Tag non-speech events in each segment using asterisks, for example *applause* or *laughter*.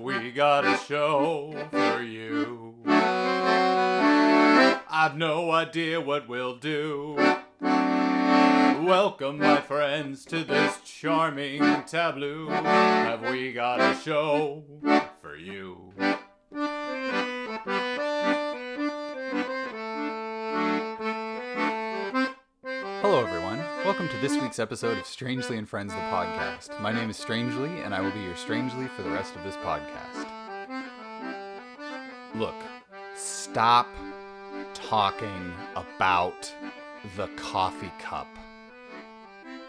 we got a show for you? I've no idea what we'll do. Welcome, my friends, to this charming tableau. Have we got a show for you? This week's episode of Strangely and Friends, the podcast. My name is Strangely, and I will be your Strangely for the rest of this podcast. Look, stop talking about the coffee cup.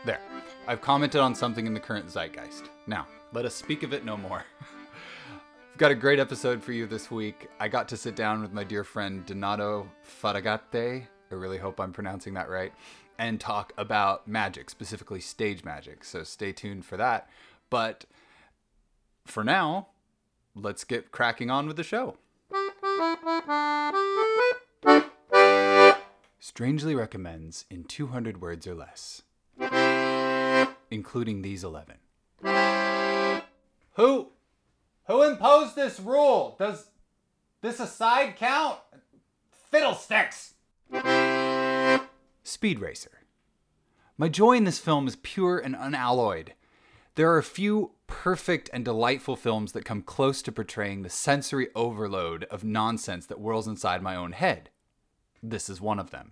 There. I've commented on something in the current zeitgeist. Now, let us speak of it no more. *laughs* I've got a great episode for you this week. I got to sit down with my dear friend Donato Faragate. I really hope I'm pronouncing that right. And talk about magic, specifically stage magic. So stay tuned for that. But for now, let's get cracking on with the show. Strangely recommends in 200 words or less, including these 11. Who? Who imposed this rule? Does this aside count? Fiddlesticks! Speed Racer. My joy in this film is pure and unalloyed. There are a few perfect and delightful films that come close to portraying the sensory overload of nonsense that whirls inside my own head. This is one of them.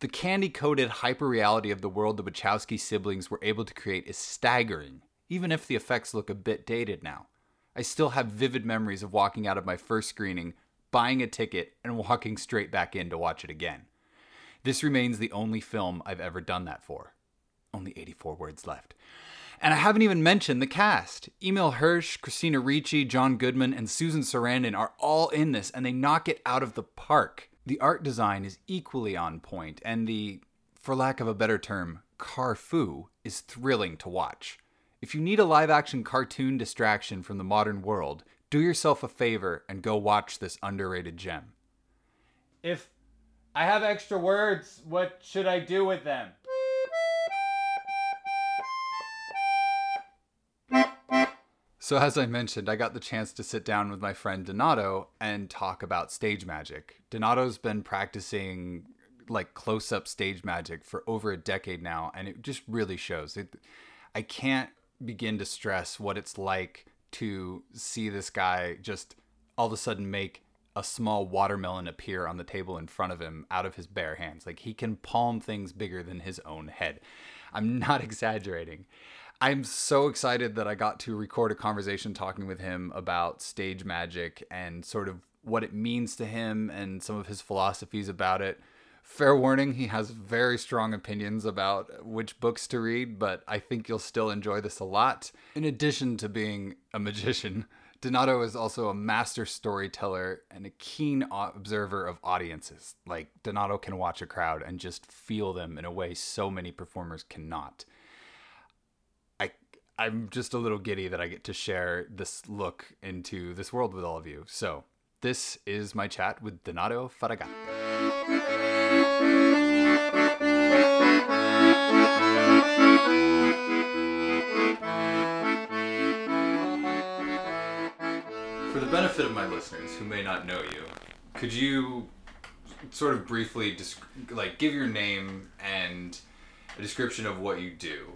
The candy coated hyperreality of the world the Wachowski siblings were able to create is staggering, even if the effects look a bit dated now. I still have vivid memories of walking out of my first screening, buying a ticket, and walking straight back in to watch it again. This remains the only film I've ever done that for. Only 84 words left. And I haven't even mentioned the cast. Emile Hirsch, Christina Ricci, John Goodman, and Susan Sarandon are all in this, and they knock it out of the park. The art design is equally on point, and the, for lack of a better term, carfu is thrilling to watch. If you need a live action cartoon distraction from the modern world, do yourself a favor and go watch this underrated gem. If I have extra words, what should I do with them? So, as I mentioned, I got the chance to sit down with my friend Donato and talk about stage magic. Donato's been practicing like close up stage magic for over a decade now, and it just really shows. It, I can't begin to stress what it's like to see this guy just all of a sudden make a small watermelon appear on the table in front of him out of his bare hands. Like he can palm things bigger than his own head. I'm *laughs* not exaggerating. I'm so excited that I got to record a conversation talking with him about stage magic and sort of what it means to him and some of his philosophies about it. Fair warning, he has very strong opinions about which books to read, but I think you'll still enjoy this a lot. In addition to being a magician, *laughs* Donato is also a master storyteller and a keen observer of audiences. Like, Donato can watch a crowd and just feel them in a way so many performers cannot. I, I'm just a little giddy that I get to share this look into this world with all of you. So, this is my chat with Donato Faragate. For the benefit of my listeners who may not know you, could you sort of briefly desc- like give your name and a description of what you do,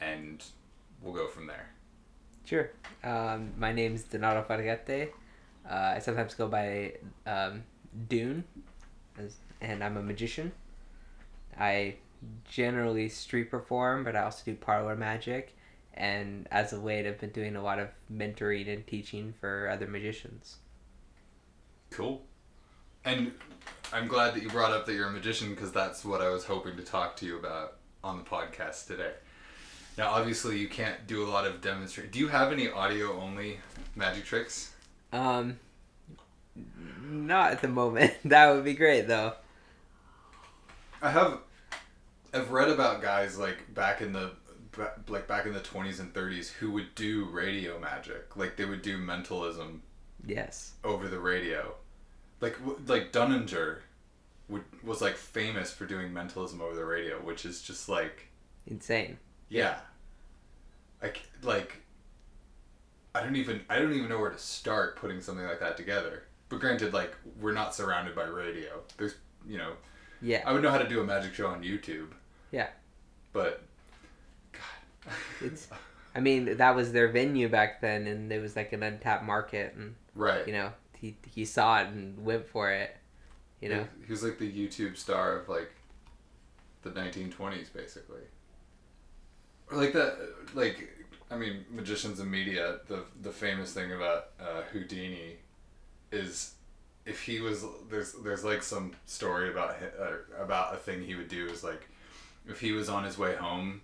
and we'll go from there. Sure. Um, my name's Donato Fargate. Uh, I sometimes go by um, Dune, as, and I'm a magician. I generally street perform, but I also do parlor magic. And as of late, I've been doing a lot of mentoring and teaching for other magicians. Cool. And I'm glad that you brought up that you're a magician because that's what I was hoping to talk to you about on the podcast today. Now, obviously, you can't do a lot of demonstration. Do you have any audio only magic tricks? Um, not at the moment. *laughs* that would be great, though. I have. I've read about guys like back in the like back in the 20s and 30s who would do radio magic. Like they would do mentalism Yes. over the radio. Like w- like Dunninger would was like famous for doing mentalism over the radio, which is just like Insane. yeah. Like like I don't even I don't even know where to start putting something like that together. But granted, like we're not surrounded by radio. There's you know, Yeah. I would know how to do a magic show on YouTube. Yeah. But It's- I mean, that was their venue back then, and it was like an untapped market, and right. you know, he he saw it and went for it. You know, he was like the YouTube star of like the 1920s, basically. Or like that, like I mean, magicians and media. The the famous thing about uh, Houdini is if he was there's there's like some story about hi- uh, about a thing he would do is like if he was on his way home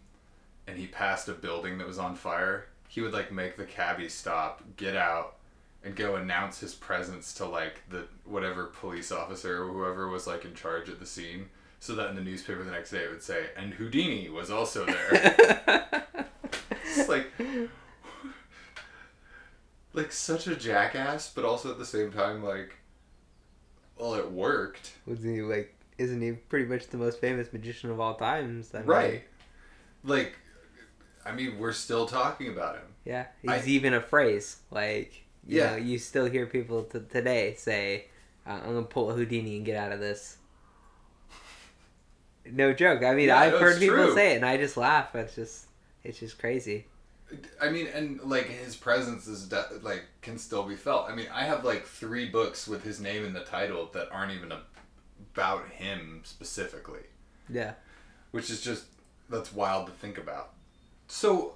and he passed a building that was on fire, he would like make the cabbie stop, get out, and go announce his presence to like the whatever police officer or whoever was like in charge at the scene, so that in the newspaper the next day it would say, "And Houdini was also there." *laughs* it's like like such a jackass, but also at the same time like, well, it worked, wasn't he like? Isn't he pretty much the most famous magician of all times? I mean, right? Like, I mean, we're still talking about him. Yeah, he's I- even a phrase. Like, you Yeah. know, you still hear people t- today say, uh, "I'm gonna pull a Houdini and get out of this." *laughs* No joke. I mean, Yeah, I've heard people true. say it, and I just laugh. It's just, it's just crazy. I mean, and like his presence is de- like can still be felt. I mean, I have like three books with his name in the title that aren't even about him specifically, Yeah. which is just that's wild to think about. So,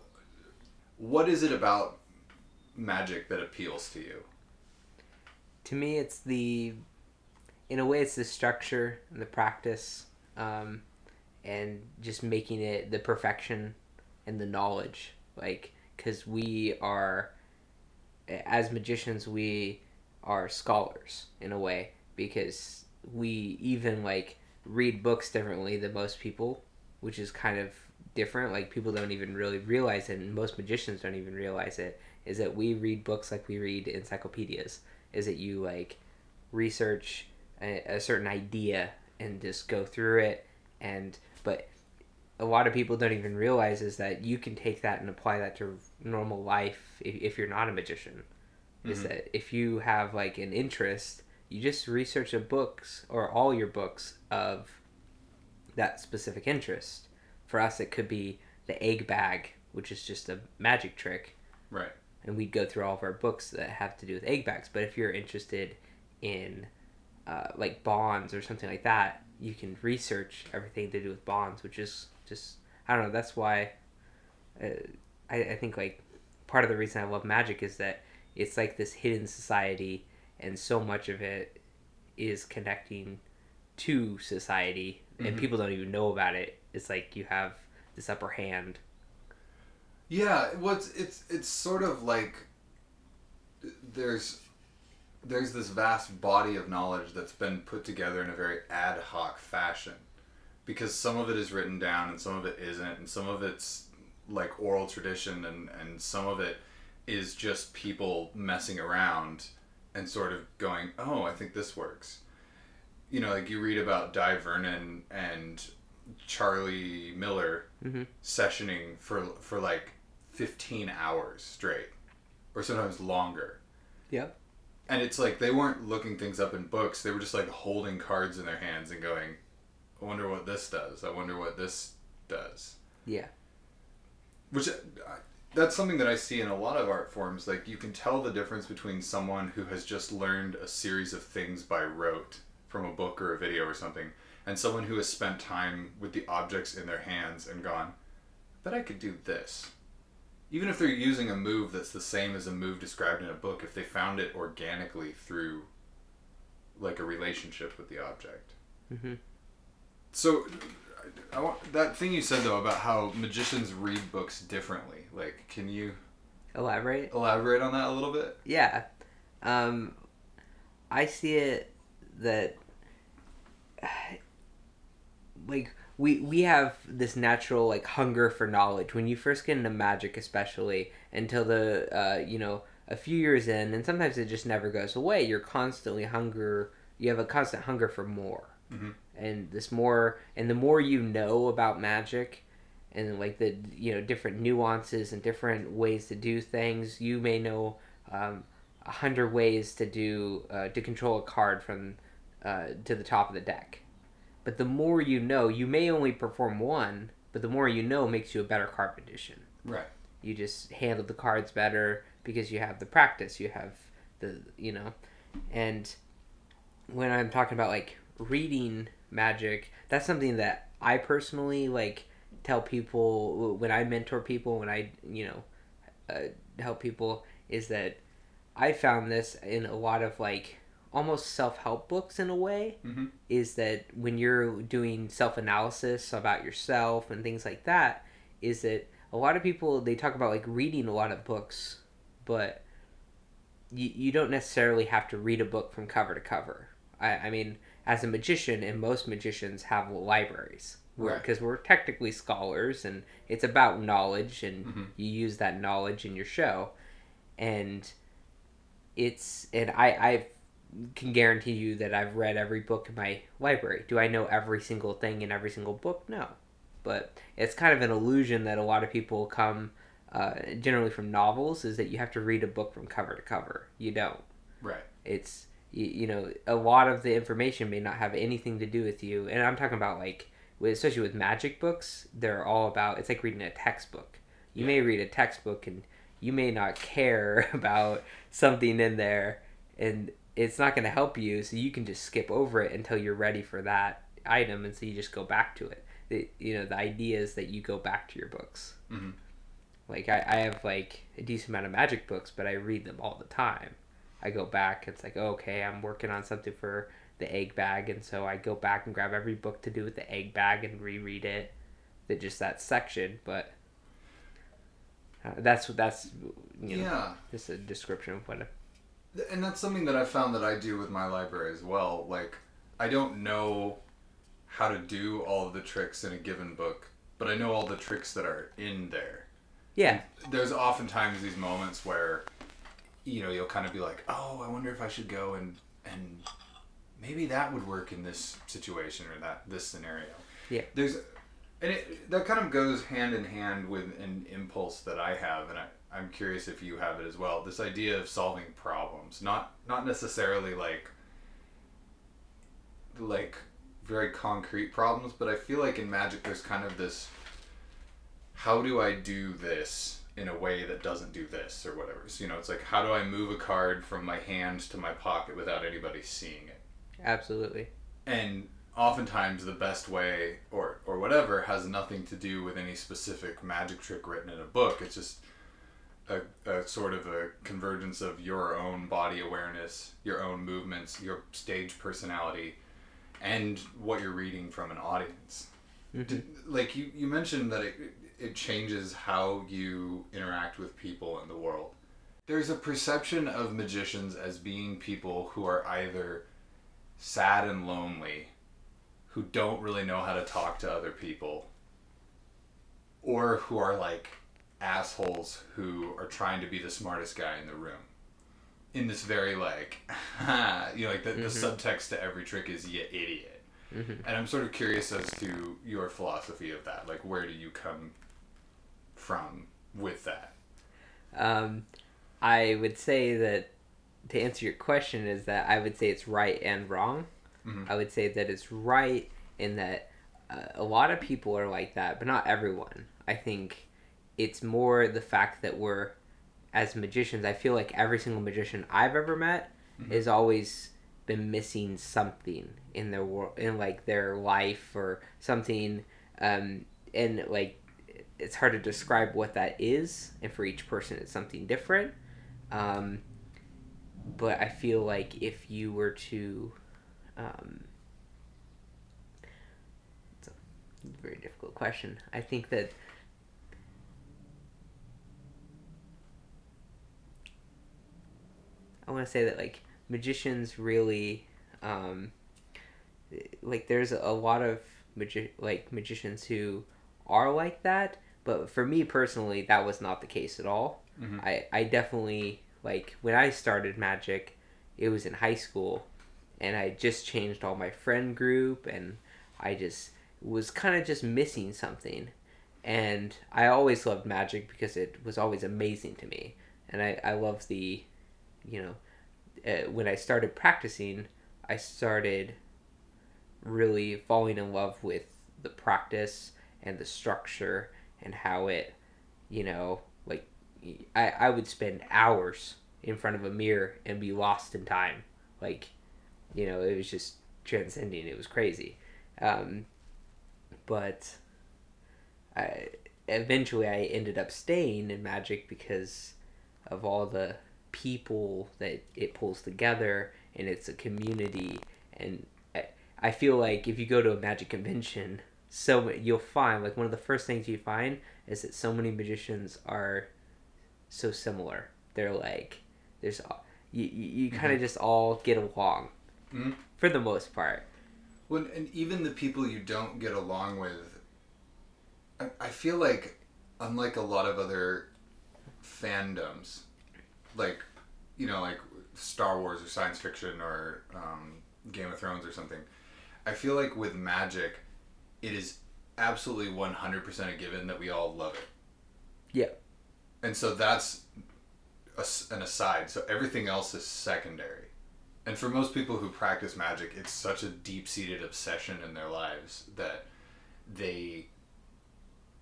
what is it about magic that appeals to you? To me, it's the, in a way, it's the structure and the practice, um, and just making it the perfection and the knowledge. Like, because we are, as magicians, we are scholars in a way because we even like read books differently than most people, which is kind of different. Like people don't even really realize it, and most magicians don't even realize it. Is that we read books like we read encyclopedias? Is that you like research a, a certain idea and just go through it, and but a lot of people don't even realize is that you can take that and apply that to normal life if, if you're not a magician is Mhm. that if you have like an interest you just research the books or all your books of that specific interest for us it could be the egg bag which is just a magic trick Right. and we'd go through all of our books that have to do with egg bags. But if you're interested in uh, like bonds or something like that, you can research everything to do with bonds, which is just I don't know. That's why uh, I, I think like part of the reason I love magic is that it's like this hidden society, and so much of it is connecting to society, and Mhm. people don't even know about it. It's like you have this upper hand. Yeah, it's it's it's sort of like there's there's this vast body of knowledge that's been put together in a very ad hoc fashion because some of it is written down and some of it isn't and some of it's like oral tradition and and some of it is just people messing around and sort of going oh i think this works you know like you read about Dai Vernon and charlie miller Mhm. sessioning for for like 15 hours straight or sometimes longer Yep. and it's like they weren't looking things up in books they were just like holding cards in their hands and going i wonder what this does i wonder what this does Yeah. which uh, that's something that i see in a lot of art forms like you can tell the difference between someone who has just learned a series of things by rote from a book or a video or something and someone who has spent time with the objects in their hands and gone bet i could do this even if they're using a move that's the same as a move described in a book if they found it organically through like a relationship with the object hmm so, I want that thing you said though about how magicians read books differently. Like, can you Elaborate. elaborate on that a little bit? Yeah. Um, I see it that like we we have this natural like hunger for knowledge when you first get into magic especially until the uh, you know a few years in and sometimes it just never goes away you're constantly hunger you have a constant hunger for more Mhm. and this more and the more you know about magic and like the you know different nuances and different ways to do things. You may know um, a hundred ways to do uh, to control a card from uh, to the top of the deck, but the more you know, you may only perform one, but the more you know makes you a better card magician. Right. You just handle the cards better because you have the practice. You have the you know, and when I'm talking about like reading magic, that's something that I personally like tell people when I mentor people when I you know uh, help people is that I found this in a lot of like almost self-help books in a way Mm-hmm. is that when you're doing self-analysis about yourself and things like that is that a lot of people they talk about like reading a lot of books but you, you don't necessarily have to read a book from cover to cover i, I mean as a magician and most magicians have libraries Right. because we're technically scholars and it's about knowledge and Mhm. you use that knowledge in your show and it's and i i can guarantee you that i've read every book in my library. Do i know every single thing in every single book? No. But it's kind of an illusion that a lot of people come uh, generally from novels is that you have to read a book from cover to cover. You don't. Right. it's you, you know a lot of the information may not have anything to do with you. And i'm talking about like with, especially with magic books they're all about it's like reading a textbook. You may read a textbook and you may not care *laughs* about something in there. And it's not going to help you so you can just skip over it until you're ready for that item and so you just go back to it the, you know the idea is that you go back to your books Mhm. like I, I have like a decent amount of magic books but i read them all the time i go back it's like okay i'm working on something for the egg bag and so i go back and grab every book to do with the egg bag and reread it that just that section but uh, that's that's you know Yeah. just a description of what a, And that's something that I found that I do with my library as well. Like, I don't know how to do all of the tricks in a given book, but I know all the tricks that are in there. yeah There's oftentimes these moments where, you know, you'll kind of be like, oh, I wonder if I should go and and maybe that would work in this situation or that this scenario. Yeah. There's, and it that kind of goes hand in hand with an impulse that I have, and I, I'm curious if you have it as well. This idea of solving problems, not not necessarily like like very concrete problems, but I feel like in magic there's kind of this how do I do this in a way that doesn't do this or whatever. So, you know, it's like how do I move a card from my hand to my pocket without anybody seeing it? absolutely And oftentimes the best way or or whatever has nothing to do with any specific magic trick written in a book. It's just a, a sort of a convergence of your own body awareness, your own movements, your stage personality, and what you're reading from an audience. Mm-hmm. Did, like you, you mentioned that it, it changes how you interact with people in the world. There's a perception of magicians as being people who are either sad and lonely, who don't really know how to talk to other people, or who are like assholes who are trying to be the smartest guy in the room. In this very like, *laughs* you know, like the, the subtext to every trick is "you idiot." And I'm sort of curious as to your philosophy of that. Like, where do you come from with that? Um, I would say that to answer your question is that I would say it's right and wrong. Mhm. I would say that it's right in that uh, a lot of people are like that, but not everyone. I think it's more the fact that we're as magicians. I feel like every single magician I've ever met has always been missing something in their world, in like their life or something, um, and like it's hard to describe what that is, and for each person it's something different. Um, but I feel like if you were to, um, it's a very difficult question. I think that I want to say that like magicians really, um, like there's a lot of magi- like magicians who are like that, but for me personally, that was not the case at all. Mhm. I I definitely like when I started magic, it was in high school, and I just changed all my friend group, and I just was kind of just missing something, and I always loved magic because it was always amazing to me, and I I love the, you know, uh, when I started practicing, I started really falling in love with the practice and the structure and how it, you know, like I I would spend hours in front of a mirror and be lost in time, like, you know, it was just transcending. It was crazy, um, but I eventually I ended up staying in magic because of all the people that it pulls together and it's a community and I, I feel like if you go to a magic convention so you'll find like one of the first things you find is that so many magicians are so similar they're like there's you, you, you kind of mm-hmm. just all get along mm-hmm. for the most part when and even the people you don't get along with I, I feel like unlike a lot of other fandoms like you know like Star Wars or science fiction or um, Game of Thrones or something. I feel like with magic, it is absolutely one hundred percent a given that we all love it. Yeah. And so that's a, an aside. So everything else is secondary. And for most people who practice magic, it's such a deep seated obsession in their lives that they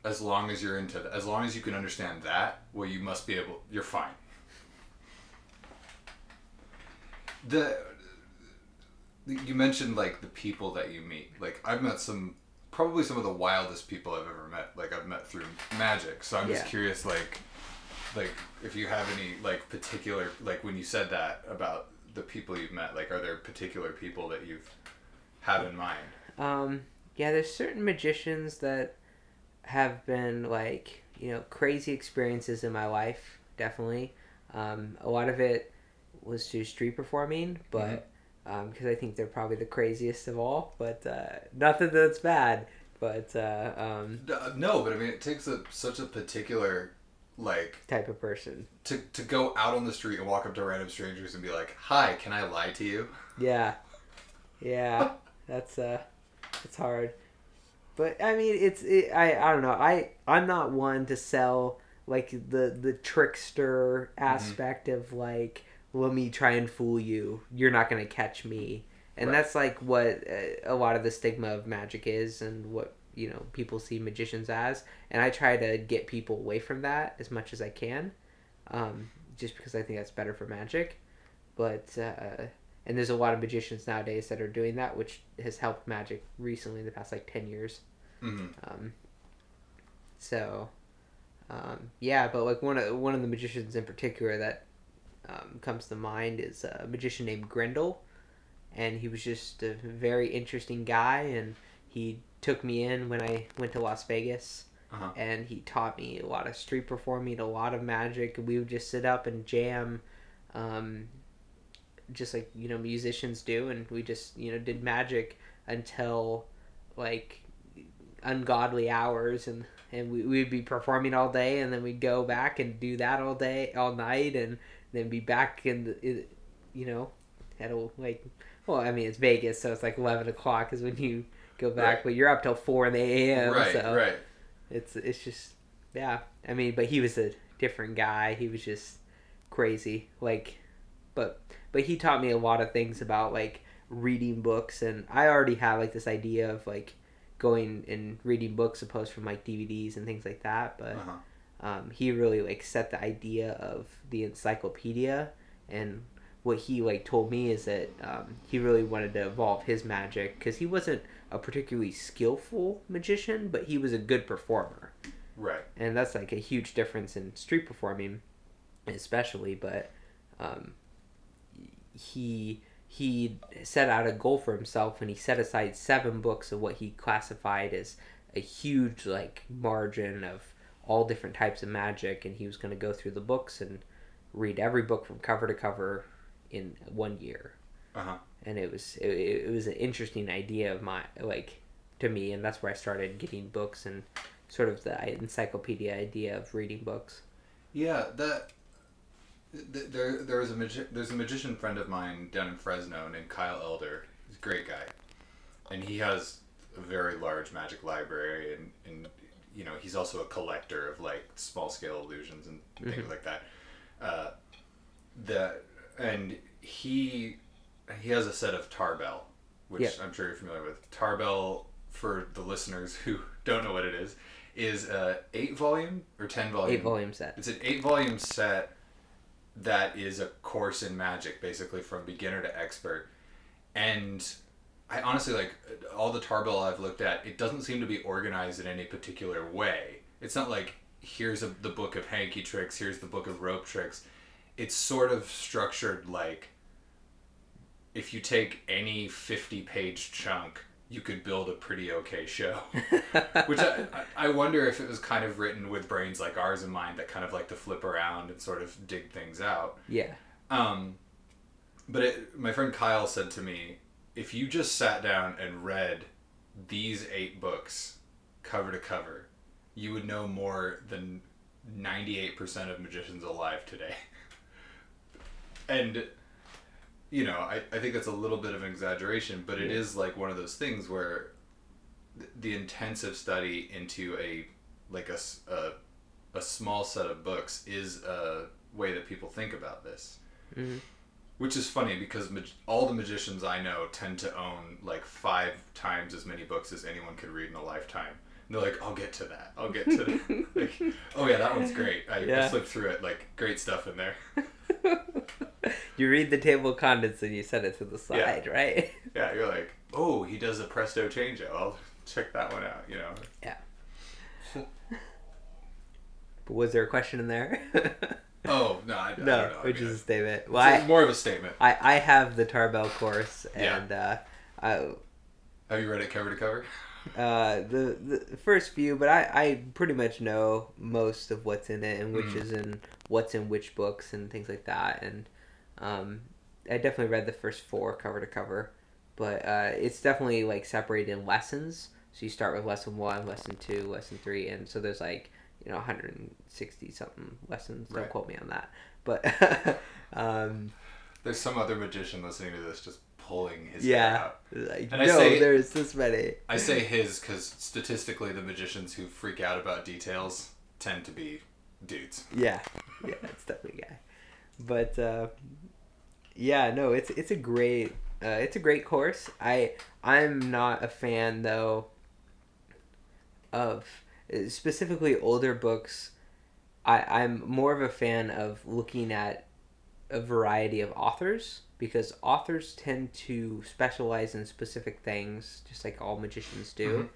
as long as you're into as long as you can understand that well you must be able you're fine the you mentioned like the people that you meet. Like I've met some probably some of the wildest people I've ever met. Like I've met through magic. So I'm yeah. just curious like like if you have any like particular like when you said that about the people you've met, like are there particular people that you've have in mind? Um yeah, there's certain magicians that have been like, you know, crazy experiences in my life, definitely. Um, a lot of it was to street performing, but because mm-hmm. um, I think they're probably the craziest of all. But uh, nothing that's bad. But uh, um, uh, no, but I mean, it takes a such a particular like type of person to to go out on the street and walk up to random strangers and be like, "Hi, can I lie to you?" Yeah, *laughs* yeah, that's uh, it's hard. But I mean, it's it, I I don't know. I I'm not one to sell like the the trickster mm-hmm. aspect mm-hmm. of like let me try and fool you. You're not going to catch me. And right. that's like what uh, a lot of the stigma of magic is and what, you know, people see magicians as. And I try to get people away from that as much as I can. Um, just because I think that's better for magic. But uh, and there's a lot of magicians nowadays that are doing that, which has helped magic recently in the past like ten years. Mm-hmm. Um, so, um, yeah, but like one of one of the magicians in particular that um, comes to mind is a magician named Grendel, and he was just a very interesting guy, and he took me in when I went to Las Vegas. Uh-huh. And he taught me a lot of street performing, a lot of magic. We would just sit up and jam, um, just like you know musicians do, and we just you know did magic until like ungodly hours, and and we we'd be performing all day, and then we'd go back and do that all day, all night, and then be back in the, you know, at a, like, well, I mean, it's Vegas, so it's like 11 o'clock is when you go back, right. but you're up till 4 in the a.m. Right, so right. It's, it's just, yeah. I mean, but he was a different guy. He was just crazy. Like, but, but he taught me a lot of things about, like, reading books, and I already have, like, this idea of, like, going and reading books opposed from, like, DVDs and things like that, but. Uh-huh um, he really like set the idea of the encyclopedia and what he like told me is that um, he really wanted to evolve his magic because he wasn't a particularly skillful magician but he was a good performer. Right. And that's like a huge difference in street performing especially but um, he he set out a goal for himself and he set aside seven books of what he classified as a huge like margin of all different types of magic, and he was going to go through the books and read every book from cover to cover in one year. Uh-huh. And it was it, it was an interesting idea of my like to me, and that's where I started getting books and sort of the encyclopedia idea of reading books. Yeah, that there there was a magi- there's a magician friend of mine down in Fresno named Kyle Elder. He's a great guy, and he has a very large magic library, and, and you know he's also a collector of like small scale illusions and things Mhm. like that. Uh, the and he he has a set of Tarbell, which Yeah. I'm sure you're familiar with. Tarbell, for the listeners who *laughs* don't know what it is, is a eight volume or ten volume. Eight volume set. It's an eight volume set that is a course in magic, basically from beginner to expert. And I honestly like all the Tarbell I've looked at. It doesn't seem to be organized in any particular way. It's not like here's a, the book of hanky tricks, here's the book of rope tricks. It's sort of structured like if you take any 50 page chunk, you could build a pretty okay show. *laughs* Which I, I I wonder if it was kind of written with brains like ours in mind that kind of like to flip around and sort of dig things out. yeah. Um, but it, my friend Kyle said to me, if you just sat down and read these eight books cover to cover, you would know more than 98% of magicians alive today. *laughs* and, you know, I, I think that's a little bit of an exaggeration, but it Yeah. is like one of those things where th- the intensive study into a, like a, a, a small set of books is a way that people think about this. Mhm. Which is funny because mag- all the magicians I know tend to own like five times as many books as anyone could read in a lifetime. And they're like, I'll get to that. I'll get to that. *laughs* like, oh yeah, that one's great. I, I Yeah. flipped through it. Like, great stuff in there. *laughs* you read the table of contents and you set it to the side, right? *laughs* Yeah, you're like, oh, he does a presto changeo. I'll check that one out. You know. Yeah. but was there a question in there? Oh no, I, I *laughs* no, don't know. I which mean, is a statement. it's Well, I, more of a statement. I, I have the Tarbell course, Yeah. and uh, I, Have you read it cover to cover? uh, the the first few, but I, I pretty much know most of what's in it and which Mhm. is in what's in which books and things like that. And um, I definitely read the first four cover to cover, but uh, it's definitely like separated in lessons. So you start with lesson one, lesson two, lesson three, and so there's like you know 160 something lessons. Don't Right. quote me on that, but *laughs* um, There's some other magician listening to this just pulling his Yeah. out. like, And I no, say- there's this many. I say his because statistically, the magicians who freak out about details tend to be dudes. Yeah, yeah, it's definitely a guy. But uh, yeah, no, it's it's a great uh, it's a great course. I I'm not a fan though of specifically older books. I I'm more of a fan of looking at a variety of authors because authors tend to specialize in specific things, just like all magicians do,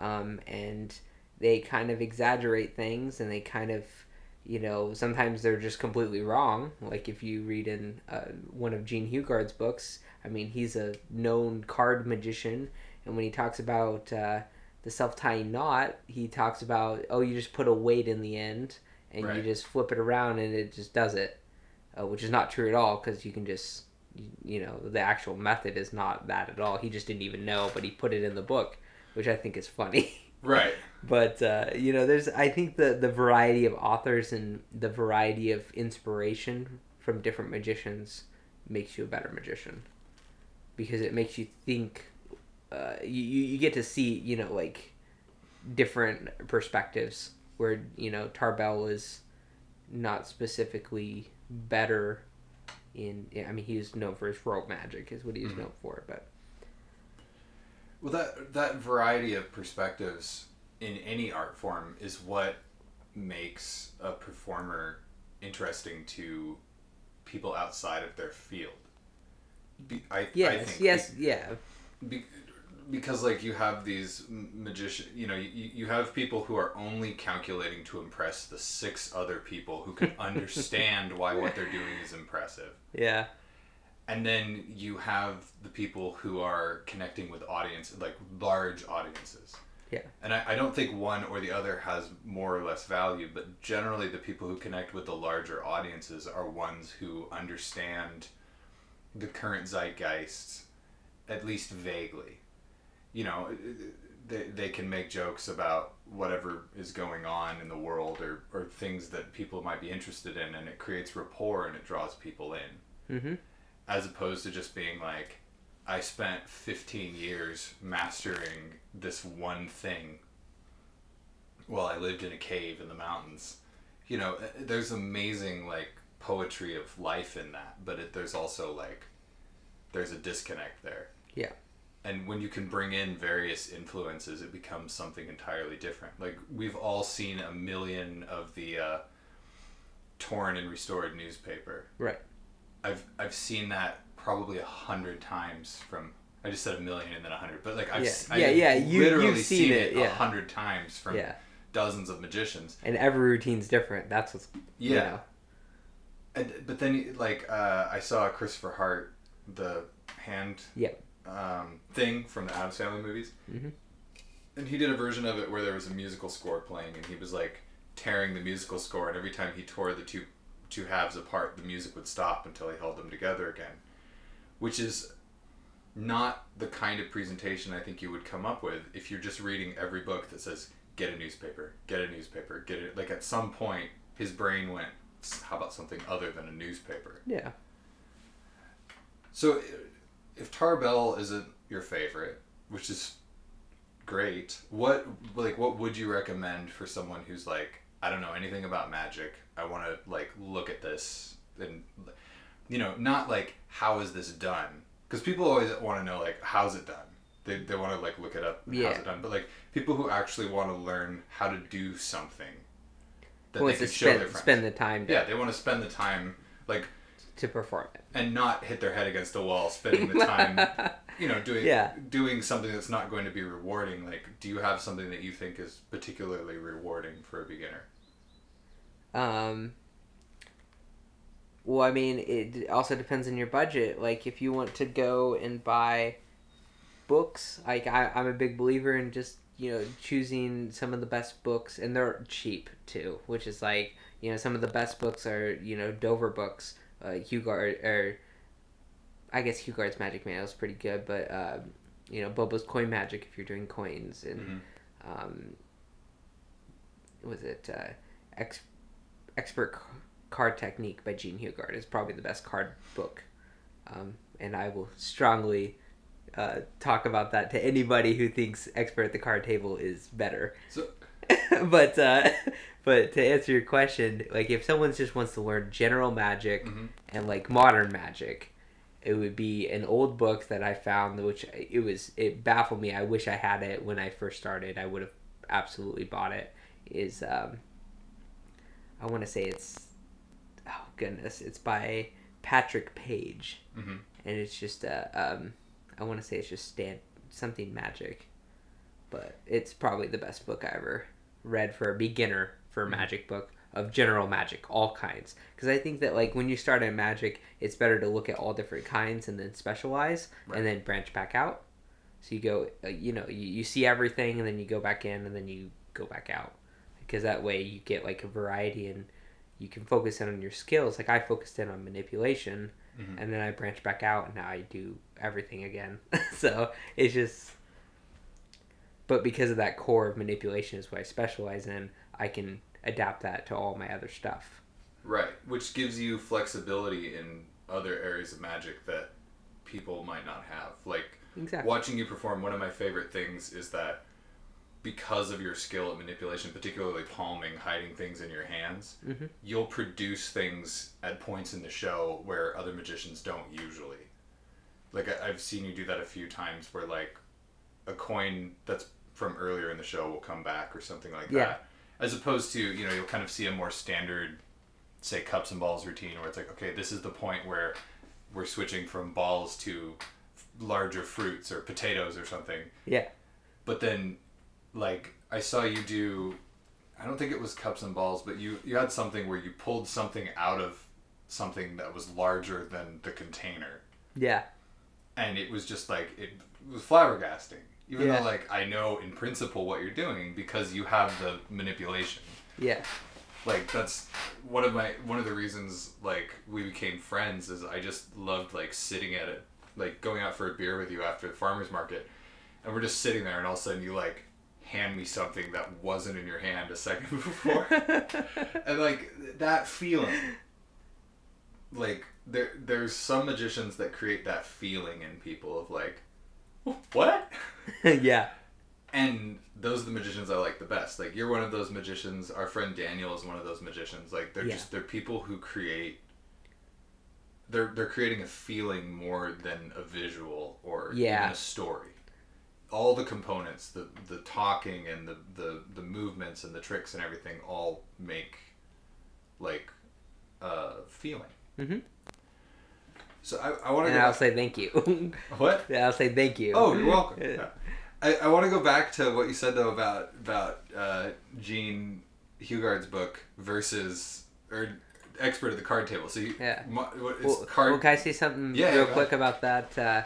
um, and they kind of exaggerate things and they kind of you know sometimes they're just completely wrong like if you read in uh, one of Jean Hugard's books i mean he's a known card magician and when he talks about uh, the self-tying knot he talks about oh you just put a weight in the end and you just flip it around and it just does it uh, which is not true at all because you can just you, you know the actual method is not that at all. He just didn't even know but he put it in the book which i think is funny. *laughs* Right. but uh, you know there's i think the the variety of authors and the variety of inspiration from different magicians makes you a better magician because it makes you think uh, you, you you get to see you know like different perspectives where you know tarbell is not specifically better in i mean he was known for his rope magic is what he was Mhm. known for but Well, that that variety of perspectives in any art form is what makes a performer interesting to people outside of their field. Be, I, I yes think yes yeah Be, because like you have these magician you know you, you have people who are only calculating to impress the six other people who can *laughs* understand why what they're doing is impressive. Yeah. And then you have the people who are connecting with audience like large audiences. Yeah. and I, I don't think one or the other has more or less value but generally the people who connect with the larger audiences are ones who understand the current zeitgeist at least vaguely you know they, they can make jokes about whatever is going on in the world or, or things that people might be interested in and it creates rapport and it draws people in mm-hmm as opposed to just being like i spent 15 years mastering this one thing while I lived in a cave in the mountains. You know, uh, there's amazing like poetry of life in that, but it, there's also like there's a disconnect there. Yeah. And when you can bring in various influences, it becomes something entirely different. Like we've all seen a million of the uh, torn and restored newspaper. Right. I've I've seen that probably a hundred times from. I just said a million and then a hundred, but like I've Yeah. Yeah, I've yeah, you- literally you've seen it, a yeah. hundred times from Yeah. dozens of magicians. And every routine's different. That's what's you Yeah. know. And but then like uh, I saw Christopher Hart, the hand Yeah. Um, thing from the Addams Family movies, Mhm. and he did a version of it where there was a musical score playing, and he was like tearing the musical score, and every time he tore the two two halves apart, the music would stop until he held them together again, which is not the kind of presentation I think you would come up with if you're just reading every book that says get a newspaper, get a newspaper, get it. Like at some point, his brain went, how about something other than a newspaper? Yeah. So, if Tarbell isn't your favorite, which is great, what like what would you recommend for someone who's like, I don't know anything about magic. I want to like look at this and you know, not like how is this done? Because people always want to know like how's it done. They, they want to like look it up. Yeah. How's it done? But like people who actually want to learn how to do something that Well, they can to show their spend, friends. spend the time to, yeah, they want to spend the time like to perform it. and not hit their head against the wall spending the time *laughs* you know doing Yeah. doing something that's not going to be rewarding like do you have something that you think is particularly rewarding for a beginner Um, well, I mean, it also depends on your budget. Like, if you want to go and buy books, like I, I'm a big believer in just you know choosing some of the best books, and they're cheap too. Which is like you know some of the best books are you know Dover books, uh, Hugard or I guess Hugard's Magic Manual is pretty good, but um, you know Bobo's Coin Magic if you're doing coins and Mhm. um, was it uh, Ex- Expert C- Card Technique by Jean Hugard is probably the best card book, um, and I will strongly uh, talk about that to anybody who thinks Expert at the Card Table is better. so *laughs* but uh, *laughs* but to answer your question, like if someone just wants to learn general magic Mhm. and like modern magic, it would be an old book that I found, which it was it baffled me. I wish I had it when I first started. I would have absolutely bought it. Is um, I want to say it's oh goodness, it's by Patrick Page, Mhm. and it's just uh, um, I want to say it's just stand something magic, but it's probably the best book I ever read for a beginner for a Mhm. magic book of general magic, all kinds. Because I think that like when you start in magic, it's better to look at all different kinds and then specialize Right. and then branch back out. So you go, uh, you know, you, you see everything and then you go back in and then you go back out. Because that way you get like a variety and you can focus in on your skills. Like I focused in on manipulation Mhm. and then I branched back out and now I do everything again. *laughs* so it's just, but because of that core of manipulation is what I specialize in, I can adapt that to all my other stuff. right which gives you flexibility in other areas of magic that people might not have like Exactly. watching you perform one of my favorite things is that because of your skill at manipulation particularly palming hiding things in your hands Mhm. you'll produce things at points in the show where other magicians don't usually like I, i've seen you do that a few times where like a coin that's from earlier in the show will come back or something like Yeah. that as opposed to you know you'll kind of see a more standard say cups and balls routine where it's like okay this is the point where we're switching from balls to larger fruits or potatoes or something Yeah. but then like i saw you do i don't think it was cups and balls but you you had something where you pulled something out of something that was larger than the container Yeah. and it was just like it was flabbergasting even Yeah. though like i know in principle what you're doing because you have the manipulation Yeah. like that's one of my one of the reasons like we became friends is I just loved like sitting at it like going out for a beer with you after the farmers market and we're just sitting there and all of a sudden you like hand me something that wasn't in your hand a second *laughs* before *laughs* and like that feeling like there there's some magicians that create that feeling in people of like *laughs* what *laughs* yeah. and those are the magicians I like the best. Like you're one of those magicians. Our friend Daniel is one of those magicians. Like they're Yeah. just they're people who create. They're they're creating a feeling more than a visual or Yeah. even a story. All the components, the the talking and the the the movements and the tricks and everything, all make like a feeling. Mhm. So I, I want to And go. I'll say thank you. *laughs* what? *laughs* yeah, I'll say thank you. Oh, you're welcome. Yeah. *laughs* Yeah. I, I want to go back to what you said though about about uh, Jean Hugard's book versus or expert at the card table. So you, Yeah. mo- what- Well, card. well, can I say something Yeah, real go quick about that? Uh,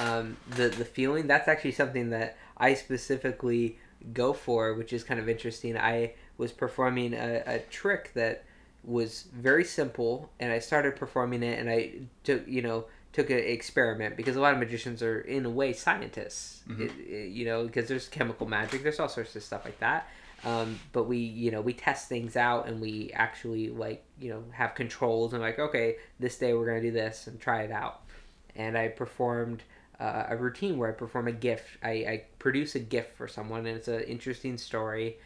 um, the the feeling that's actually something that I specifically go for, which is kind of interesting. I was performing a, a trick that was very simple, and I started performing it, and I took you know took an experiment because a lot of magicians are in a way scientists, Mhm. It- it- you know, because there's chemical magic, there's all sorts of stuff like that. Um, but we, you know, we test things out and we actually like, you know, have controls and like, okay, this day we're gonna do this and try it out. And I performed uh, a routine where I perform a gift. I, I produce a gift for someone, and it's an interesting story,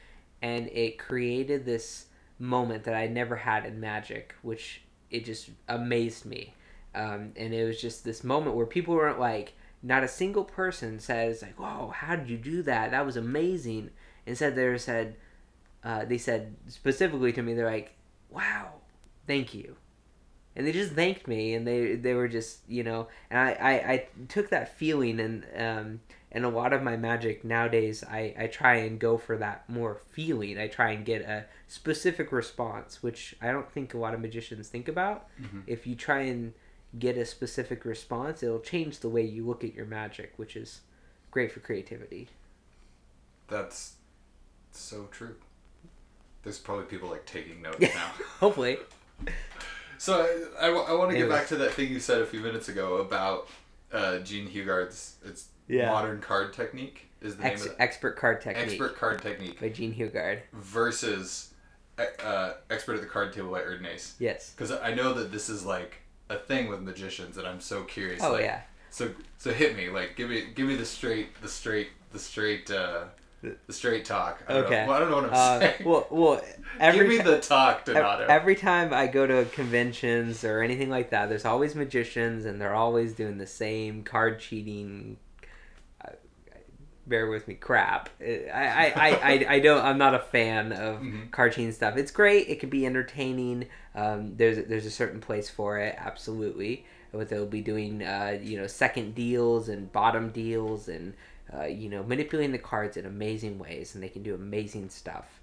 and it created this moment that I never had in magic, which it just amazed me. Um, and it was just this moment where people weren't like, not a single person says like, "Whoa, how did you do that? That was amazing." Instead, they said, uh, they said specifically to me, they're like, "Wow, thank you," and they just thanked me, and they they were just you know, and I I, I took that feeling and um and a lot of my magic nowadays, I I try and go for that more feeling. I try and get a specific response, which I don't think a lot of magicians think about. Mhm. If you try and get a specific response, it'll change the way you look at your magic, which is great for creativity. That's so true. There's probably people like taking notes now. *laughs* Hopefully. *laughs* So I, I, want to get back to that thing you said a few minutes ago about uh, Jean Hugard's it's Yeah. modern card technique is the Ex- name of expert card technique expert card technique by Jean Hugard. versus uh, expert at the card table by Erdnase. Yes. Because I know that this is like a thing with magicians, and I'm so curious. Oh like, yeah. So so hit me like give me give me the straight the straight the straight uh, the straight talk. I don't Okay. Know, well, I don't know what I'm Uh, saying. well, well, *laughs* every give me the talk, Donato. every time I go to conventions or anything like that, there's always magicians, and they're always doing the same card cheating. Bear with me, crap. I, I, I, I, don't. I'm not a fan of Mhm. card cheating stuff. It's great. It can be entertaining. Um, there's there's a certain place for it. Absolutely. But they'll be doing uh, you know second deals and bottom deals and uh, you know manipulating the cards in amazing ways, and they can do amazing stuff.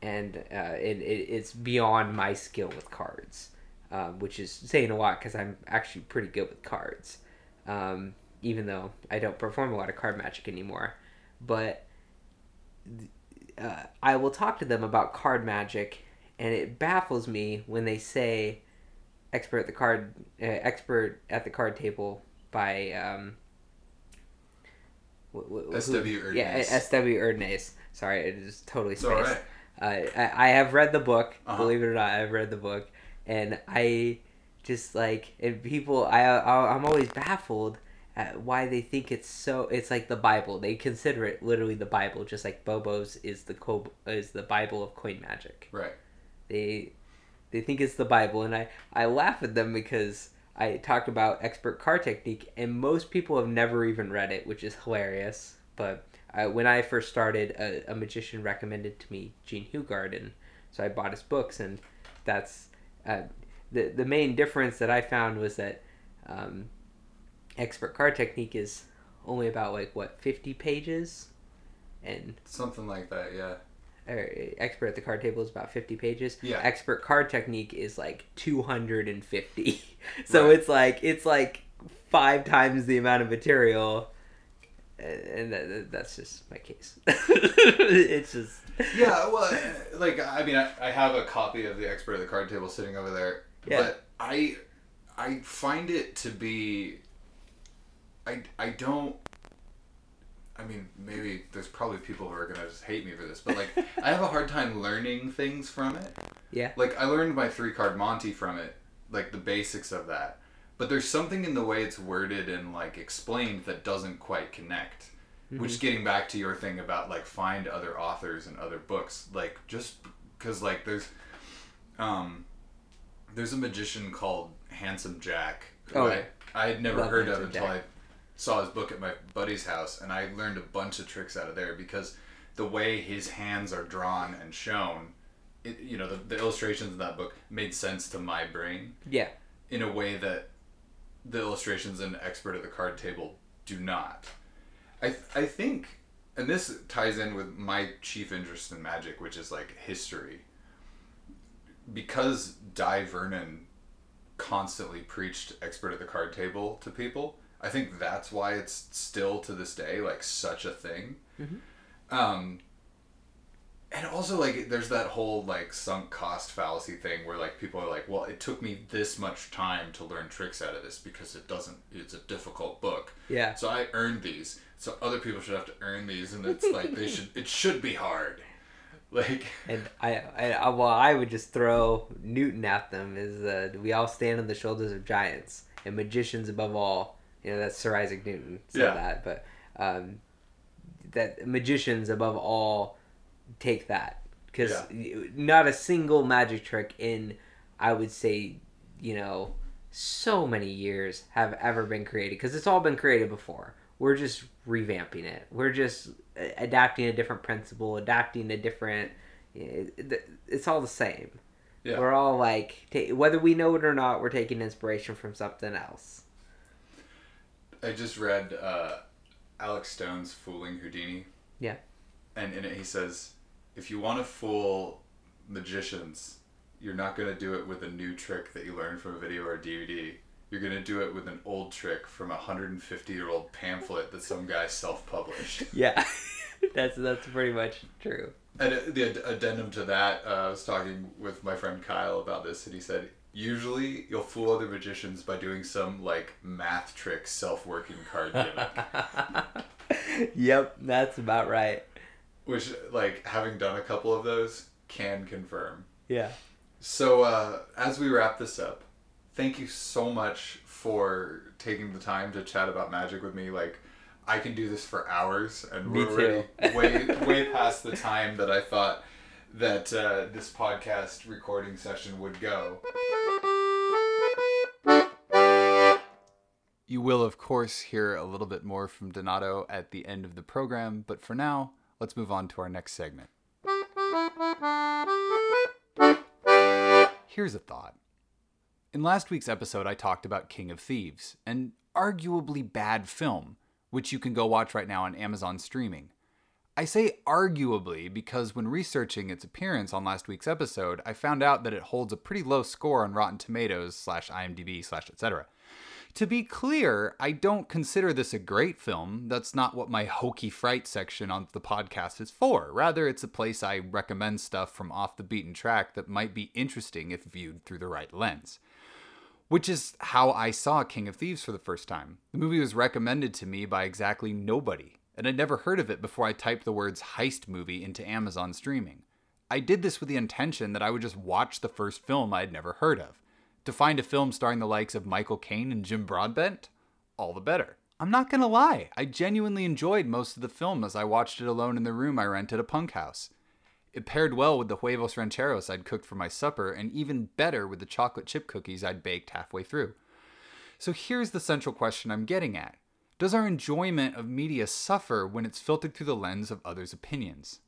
And uh, it, it, it's beyond my skill with cards, um, which is saying a lot because I'm actually pretty good with cards. Um, even though I don't perform a lot of card magic anymore, but uh, I will talk to them about card magic, and it baffles me when they say expert at the card uh, expert at the card table by um, wh- wh- S.W. Yeah, S.W. Erdnase. Sorry, it is totally it's spaced. all right. Uh, I, I have read the book. Uh-huh. Believe it or not, I've read the book, and I just like and people. I, I I'm always baffled why they think it's so. It's like the Bible. They consider it literally the Bible, just like Bobo's is the co- is the Bible of coin magic. Right. They they think it's the Bible, and I I laugh at them because I talk about expert card technique, and most people have never even read it, which is hilarious. But I, when I first started, a, a magician recommended to me Jean Hugard, and so I bought his books, and that's uh, the the main difference that I found was that um, expert card technique is only about like what fifty pages, and Something like that. Yeah. or expert at the card table is about 50 pages Yeah. expert card technique is like 250 *laughs* so Right. it's like it's like five times the amount of material and that, that's just my case *laughs* it's just yeah, well, uh, like I mean, I, I have a copy of the expert at the card table sitting over there, Yeah. but I I find it to be I I don't. I mean, maybe there's probably people who are gonna just hate me for this, but like *laughs* I have a hard time learning things from it. Yeah. Like I learned my three card Monty from it, like the basics of that. But there's something in the way it's worded and like explained that doesn't quite connect. Which getting back to your thing about like find other authors and other books, like just because like there's um there's a magician called Handsome Jack who Oh, I, I had never heard of until Jack. I saw his book at my buddy's house and I learned a bunch of tricks out of there because the way his hands are drawn and shown it, you know the, the illustrations in that book made sense to my brain Yeah. in a way that the illustrations in Expert at the Card Table do not. I I think, and this ties in with my chief interest in magic, which is like history. Because Dai Vernon constantly preached Expert at the Card Table to people, I think that's why it's still to this day like such a thing. Um, and also like there's that whole like sunk cost fallacy thing where like people are like well it took me this much time to learn tricks out of this because it doesn't it's a difficult book Yeah. so i earned these so other people should have to earn these and it's like they should it should be hard *laughs* like And I, I, I, well, I would just throw Newton at them. Is uh, we all stand on the shoulders of giants and magicians above all. You know that's Sir Isaac Newton said Yeah. that, but um, that magicians above all take that because not a single magic trick in I would say you know so many years have ever been created because it's all been created before. We're just revamping it. We're just uh, adapting a different principle, adapting a different. It's all the same. Yeah. We're all like, whether we know it or not, we're taking inspiration from something else. I just read uh, alex stone's fooling houdini Yeah. and in it he says if you want to fool magicians you're not going to do it with a new trick that you learn from a video or a dvd you're going to do it with an old trick from a 150 year old pamphlet that some guy self-published *laughs* Yeah, *laughs* that's that's pretty much true. and uh, the addendum to that uh, i was talking with my friend kyle about this and he said usually you'll fool other magicians by doing some like math trick self-working card gimmick *laughs* yep, that's about right. which like having done a couple of those can confirm Yeah. So, uh, as we wrap this up, thank you so much for taking the time to chat about magic with me. Like, I can do this for hours, and Me we're already *laughs* way way past the time that I thought that uh, this podcast recording session would go. You will, of course, hear a little bit more from Donato at the end of the program, but for now, let's move on to our next segment. Here's a thought. In last week's episode, I talked about King of Thieves, an arguably bad film, which you can go watch right now on Amazon streaming. I say arguably because when researching its appearance on last week's episode, I found out that it holds a pretty low score on Rotten Tomatoes slash IMDb slash etc. To be clear, I don't consider this a great film. That's not what my hokey fright section on the podcast is for. Rather, it's a place I recommend stuff from off the beaten track that might be interesting if viewed through the right lens. Which is how I saw King of Thieves for the first time. The movie was recommended to me by exactly nobody, and I'd never heard of it before I typed the words heist movie into Amazon streaming. I did this with the intention that I would just watch the first film I'd never heard of. To find a film starring the likes of Michael Caine and Jim Broadbent, all the better. I'm not gonna lie, I genuinely enjoyed most of the film as I watched it alone in the room I rented at a punk house. It paired well with the huevos rancheros I'd cooked for my supper, and even better with the chocolate chip cookies I'd baked halfway through. So here's the central question I'm getting at Does our enjoyment of media suffer when it's filtered through the lens of others' opinions?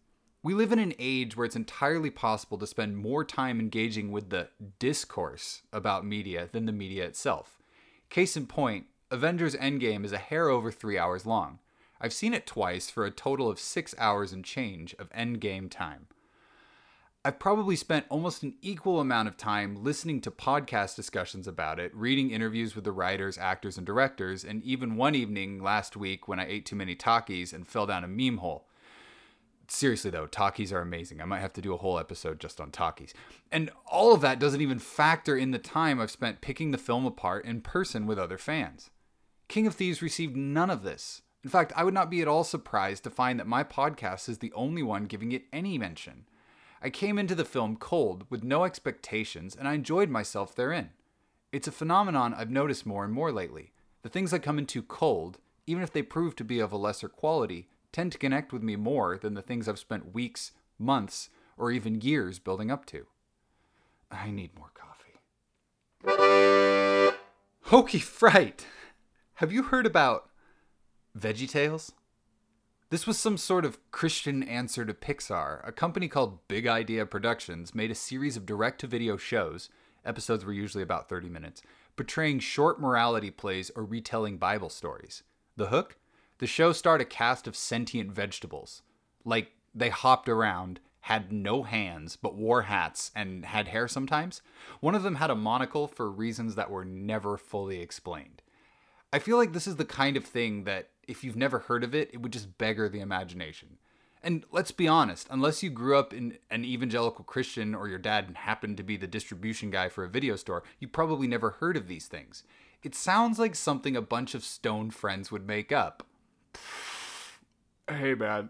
We live in an age where it's entirely possible to spend more time engaging with the discourse about media than the media itself. Case in point, Avengers Endgame is a hair over three hours long. I've seen it twice for a total of six hours and change of Endgame time. I've probably spent almost an equal amount of time listening to podcast discussions about it, reading interviews with the writers, actors, and directors, and even one evening last week when I ate too many Takis and fell down a meme hole. Seriously though, Takis are amazing. I might have to do a whole episode just on Takis. And all of that doesn't even factor in the time I've spent picking the film apart in person with other fans. King of Thieves received none of this. In fact, I would not be at all surprised to find that my podcast is the only one giving it any mention. I came into the film cold, with no expectations, and I enjoyed myself therein. It's a phenomenon I've noticed more and more lately. The things I come into cold, even if they prove to be of a lesser quality, tend to connect with me more than the things I've spent weeks, months, or even years building up to. I need more coffee. Hokey fright! Have you heard about VeggieTales? This was some sort of Christian answer to Pixar. A company called Big Idea Productions made a series of direct to video shows, episodes were usually about 30 minutes, portraying short morality plays or retelling Bible stories. The hook? The show starred a cast of sentient vegetables. Like, they hopped around, had no hands, but wore hats and had hair sometimes. One of them had a monocle for reasons that were never fully explained. I feel like this is the kind of thing that, if you've never heard of it, it would just beggar the imagination. And let's be honest, unless you grew up in an evangelical Christian or your dad happened to be the distribution guy for a video store, you probably never heard of these things. It sounds like something a bunch of stone friends would make up. Hey man,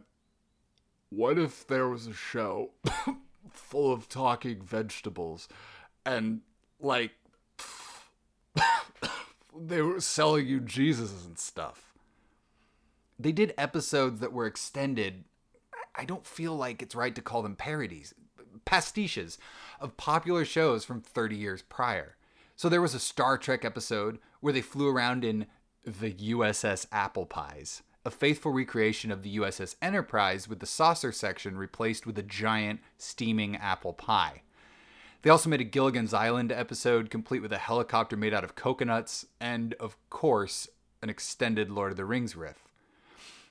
what if there was a show *laughs* full of talking vegetables and like they were selling you Jesus and stuff? They did episodes that were extended. I don't feel like it's right to call them parodies, pastiches of popular shows from 30 years prior. So there was a Star Trek episode where they flew around in the USS Apple Pies, a faithful recreation of the USS Enterprise with the saucer section replaced with a giant steaming apple pie. They also made a Gilligan's Island episode complete with a helicopter made out of coconuts and, of course, an extended Lord of the Rings riff.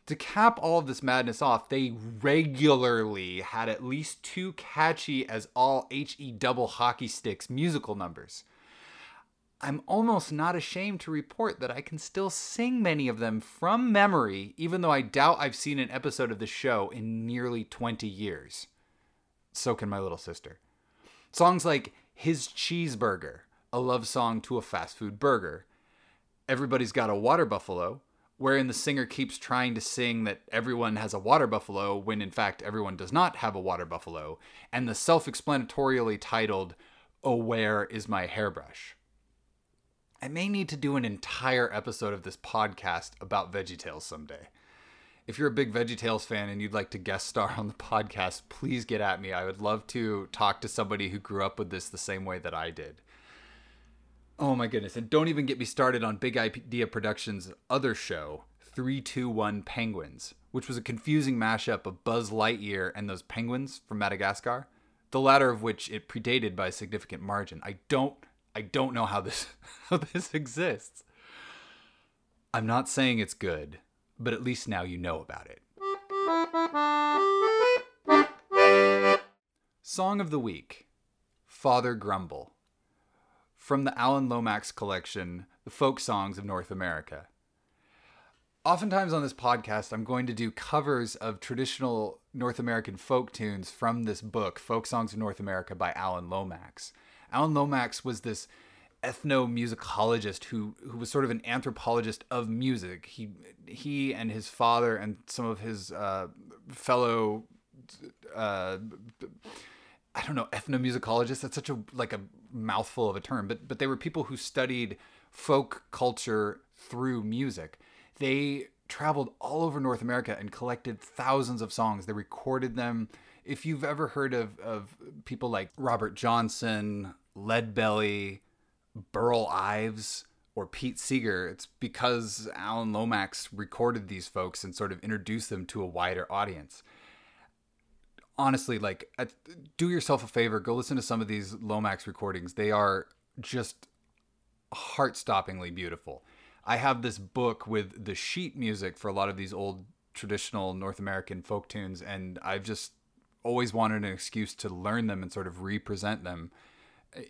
To cap all of this madness off, they regularly had at least two catchy as all HE double hockey sticks musical numbers. I'm almost not ashamed to report that I can still sing many of them from memory, even though I doubt I've seen an episode of the show in nearly 20 years. So can my little sister. Songs like His Cheeseburger, a love song to a fast food burger. Everybody's Got a Water Buffalo, wherein the singer keeps trying to sing that everyone has a water buffalo when in fact everyone does not have a water buffalo, and the self explanatorily titled, Oh, Where is My Hairbrush? I may need to do an entire episode of this podcast about VeggieTales someday. If you're a big VeggieTales fan and you'd like to guest star on the podcast, please get at me. I would love to talk to somebody who grew up with this the same way that I did. Oh my goodness. And don't even get me started on Big Idea Productions' other show, 321 Penguins, which was a confusing mashup of Buzz Lightyear and those penguins from Madagascar, the latter of which it predated by a significant margin. I don't I don't know how this *laughs* how this exists. I'm not saying it's good, but at least now you know about it. Song of the Week Father Grumble. From the Alan Lomax collection, The Folk Songs of North America. Oftentimes on this podcast, I'm going to do covers of traditional North American folk tunes from this book, Folk Songs of North America by Alan Lomax. Alan Lomax was this ethnomusicologist who who was sort of an anthropologist of music. He he and his father and some of his uh, fellow uh, I don't know ethnomusicologists. That's such a like a mouthful of a term, but but they were people who studied folk culture through music. They traveled all over North America and collected thousands of songs. They recorded them. If you've ever heard of, of people like Robert Johnson, Leadbelly, Burl Ives, or Pete Seeger, it's because Alan Lomax recorded these folks and sort of introduced them to a wider audience. Honestly, like, do yourself a favor, go listen to some of these Lomax recordings. They are just heart stoppingly beautiful. I have this book with the sheet music for a lot of these old traditional North American folk tunes, and I've just always wanted an excuse to learn them and sort of represent them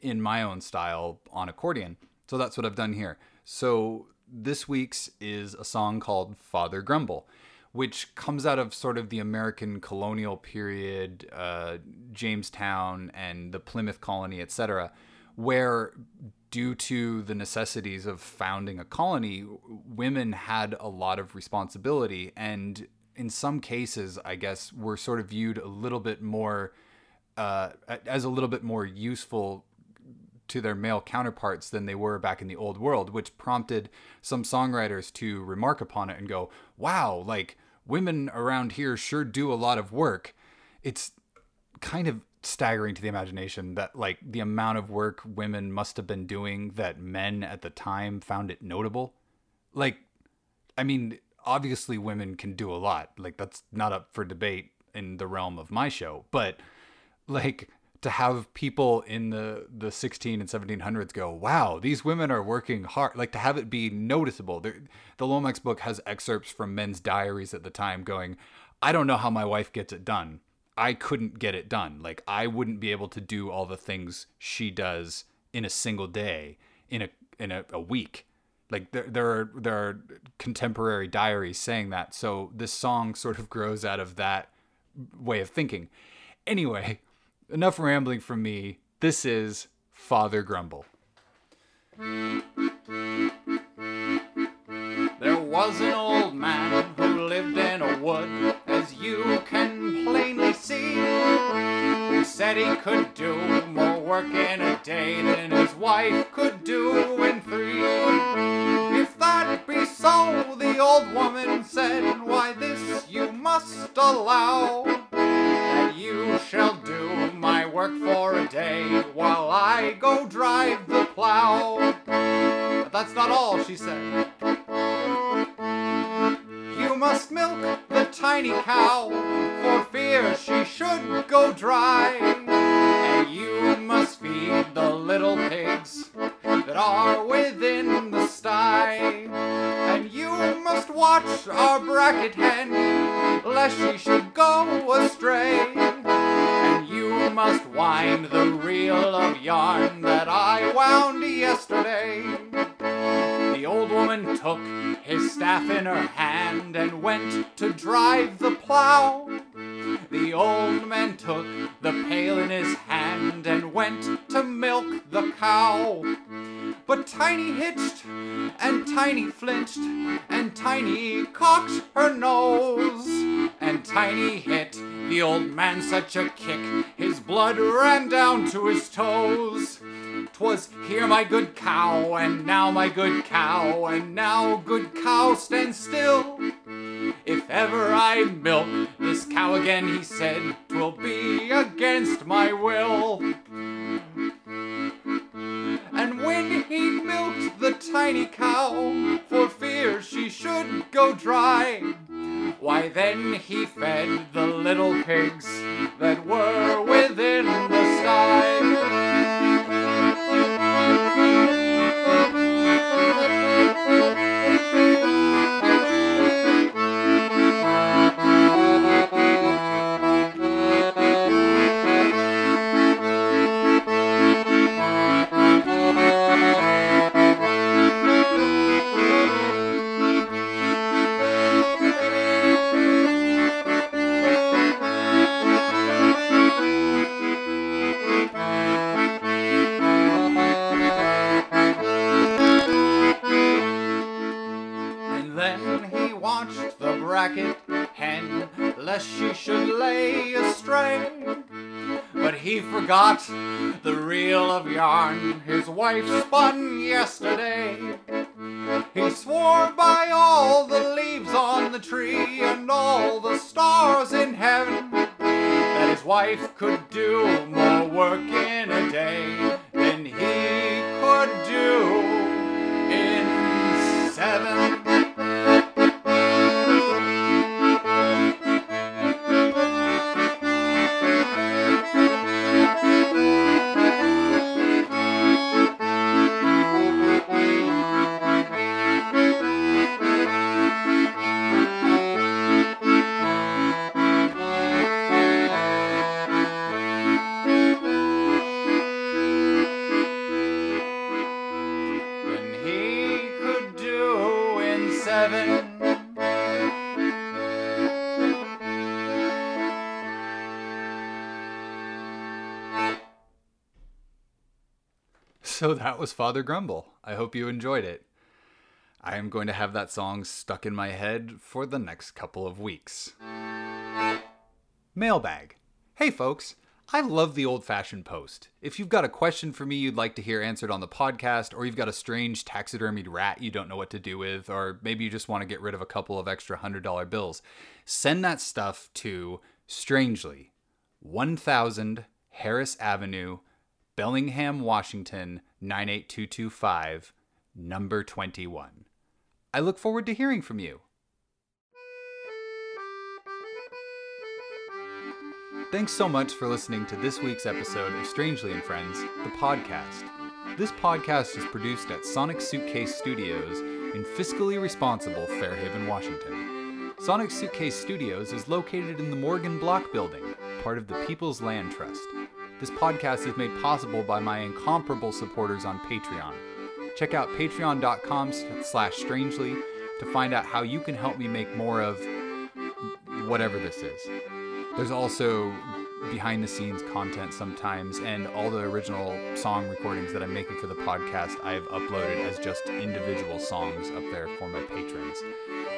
in my own style on accordion. So that's what I've done here. So this week's is a song called Father Grumble, which comes out of sort of the American colonial period, uh, Jamestown and the Plymouth colony, etc., where due to the necessities of founding a colony, women had a lot of responsibility and in some cases, I guess, were sort of viewed a little bit more uh, as a little bit more useful to their male counterparts than they were back in the old world, which prompted some songwriters to remark upon it and go, wow, like women around here sure do a lot of work. It's kind of staggering to the imagination that like the amount of work women must have been doing that men at the time found it notable. Like I mean, obviously women can do a lot. Like that's not up for debate in the realm of my show, but like to have people in the the 16 and 1700s go, "Wow, these women are working hard." Like to have it be noticeable. The, the Lomax book has excerpts from men's diaries at the time going, "I don't know how my wife gets it done. I couldn't get it done. Like I wouldn't be able to do all the things she does in a single day, in a in a, a week." Like there, there are there are contemporary diaries saying that. So this song sort of grows out of that way of thinking. Anyway, enough rambling from me. This is Father Grumble. There was an old man who lived in a wood, as you can plainly see, who said he could do more work in a day than his wife could do in three. If that be so, the old woman said, why this you must allow, you shall do my work for a day while I go drive the plow. But that's not all, she said. You must milk the tiny cow for fear she should go dry. And you must feed the little pigs that are within the And you must watch our bracket hen lest she should go astray. And you must wind the reel of yarn that I wound yesterday. The old woman took his staff in her hand and went to drive the plow. The old man took the pail in his hand and went to milk the cow. But Tiny hitched, and Tiny flinched, and Tiny cocked her nose. And Tiny hit the old man such a kick, his blood ran down to his toes. 'Twas here, my good cow, and now, my good cow, and now, good cow, stand still. If ever I milk this cow again, he said, 'twill be against my will. He milked the tiny cow, for fear she should go dry, why then he fed the little pigs that were within the sty. Forgot the reel of yarn his wife spun yesterday. He swore by all the leaves on the tree and all the stars in heaven that his wife could do that was Father Grumble. I hope you enjoyed it. I am going to have that song stuck in my head for the next couple of weeks. Mailbag. Hey folks, I love the old fashioned post. If you've got a question for me you'd like to hear answered on the podcast, or you've got a strange taxidermied rat you don't know what to do with, or maybe you just want to get rid of a couple of extra $100 bills, send that stuff to Strangely, 1000 Harris Avenue, Bellingham, Washington 98225, number 21. I look forward to hearing from you. Thanks so much for listening to this week's episode of Strangely and Friends, the podcast. This podcast is produced at Sonic Suitcase Studios in fiscally responsible Fairhaven, Washington. Sonic Suitcase Studios is located in the Morgan Block Building, part of the People's Land Trust. This podcast is made possible by my incomparable supporters on Patreon. Check out patreon.com slash strangely to find out how you can help me make more of whatever this is. There's also behind the scenes content sometimes, and all the original song recordings that I'm making for the podcast I've uploaded as just individual songs up there for my patrons.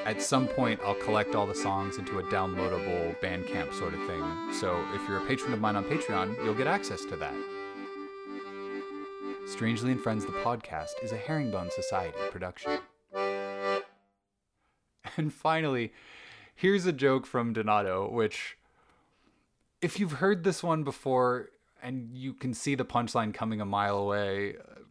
At some point, I'll collect all the songs into a downloadable Bandcamp sort of thing. So if you're a patron of mine on Patreon, you'll get access to that. Strangely and Friends, the podcast, is a Herringbone Society production. And finally, here's a joke from Donato, which if you've heard this one before and you can see the punchline coming a mile away, uh,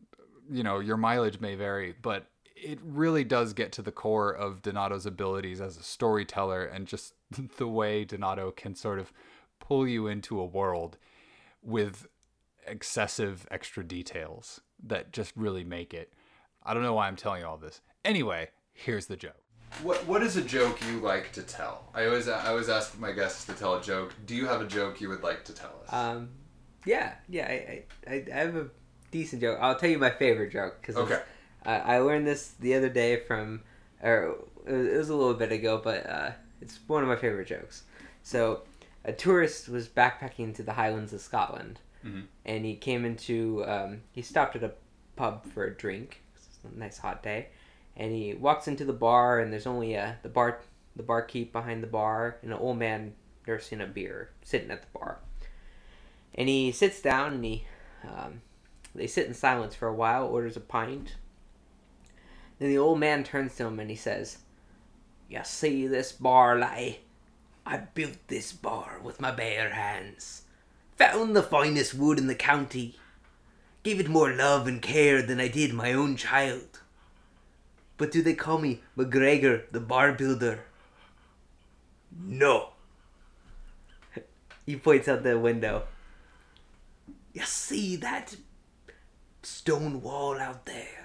you know, your mileage may vary, but it really does get to the core of Donato's abilities as a storyteller and just *laughs* the way Donato can sort of pull you into a world with excessive extra details that just really make it. I don't know why I'm telling you all this. Anyway, here's the joke. What What is a joke you like to tell? I always I always ask my guests to tell a joke. Do you have a joke you would like to tell us? Um, yeah, yeah, I, I, I have a decent joke. I'll tell you my favorite joke because Okay. I I learned this the other day from, or it was, it was a little bit ago, but uh, it's one of my favorite jokes. So, a tourist was backpacking to the Highlands of Scotland, Mhm. and he came into um, he stopped at a pub for a drink. It's a nice hot day, and he walks into the bar, and there's only a the bar the barkeep behind the bar, and an old man nursing a beer sitting at the bar. And he sits down, and he um, they sit in silence for a while, orders a pint. Then the old man turns to him and he says, You see this bar lie? I built this bar with my bare hands. Found the finest wood in the county. Gave it more love and care than I did my own child. But do they call me McGregor the bar builder? No. *laughs* He points out the window. You see that stone wall out there?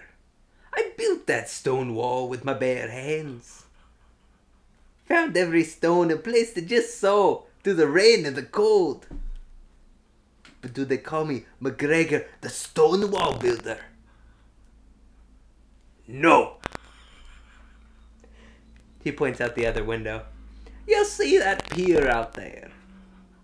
Built that stone wall with my bare hands. Found every stone and placed it just so through the rain and the cold. But do they call me McGregor the stone wall builder? No. He points out the other window. You'll see that pier out there?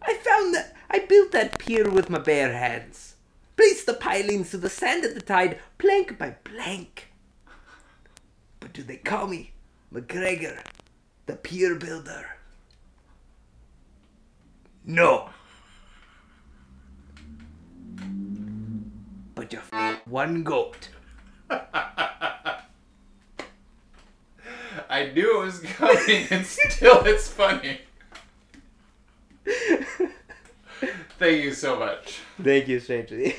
I found that I built that pier with my bare hands. Placed the pilings to the sand at the tide, plank by plank. But do they call me McGregor, the pier builder? No. But you're f- one goat. *laughs* I knew it was coming, *laughs* and still it's funny. *laughs* Thank you so much. Thank you, strangely.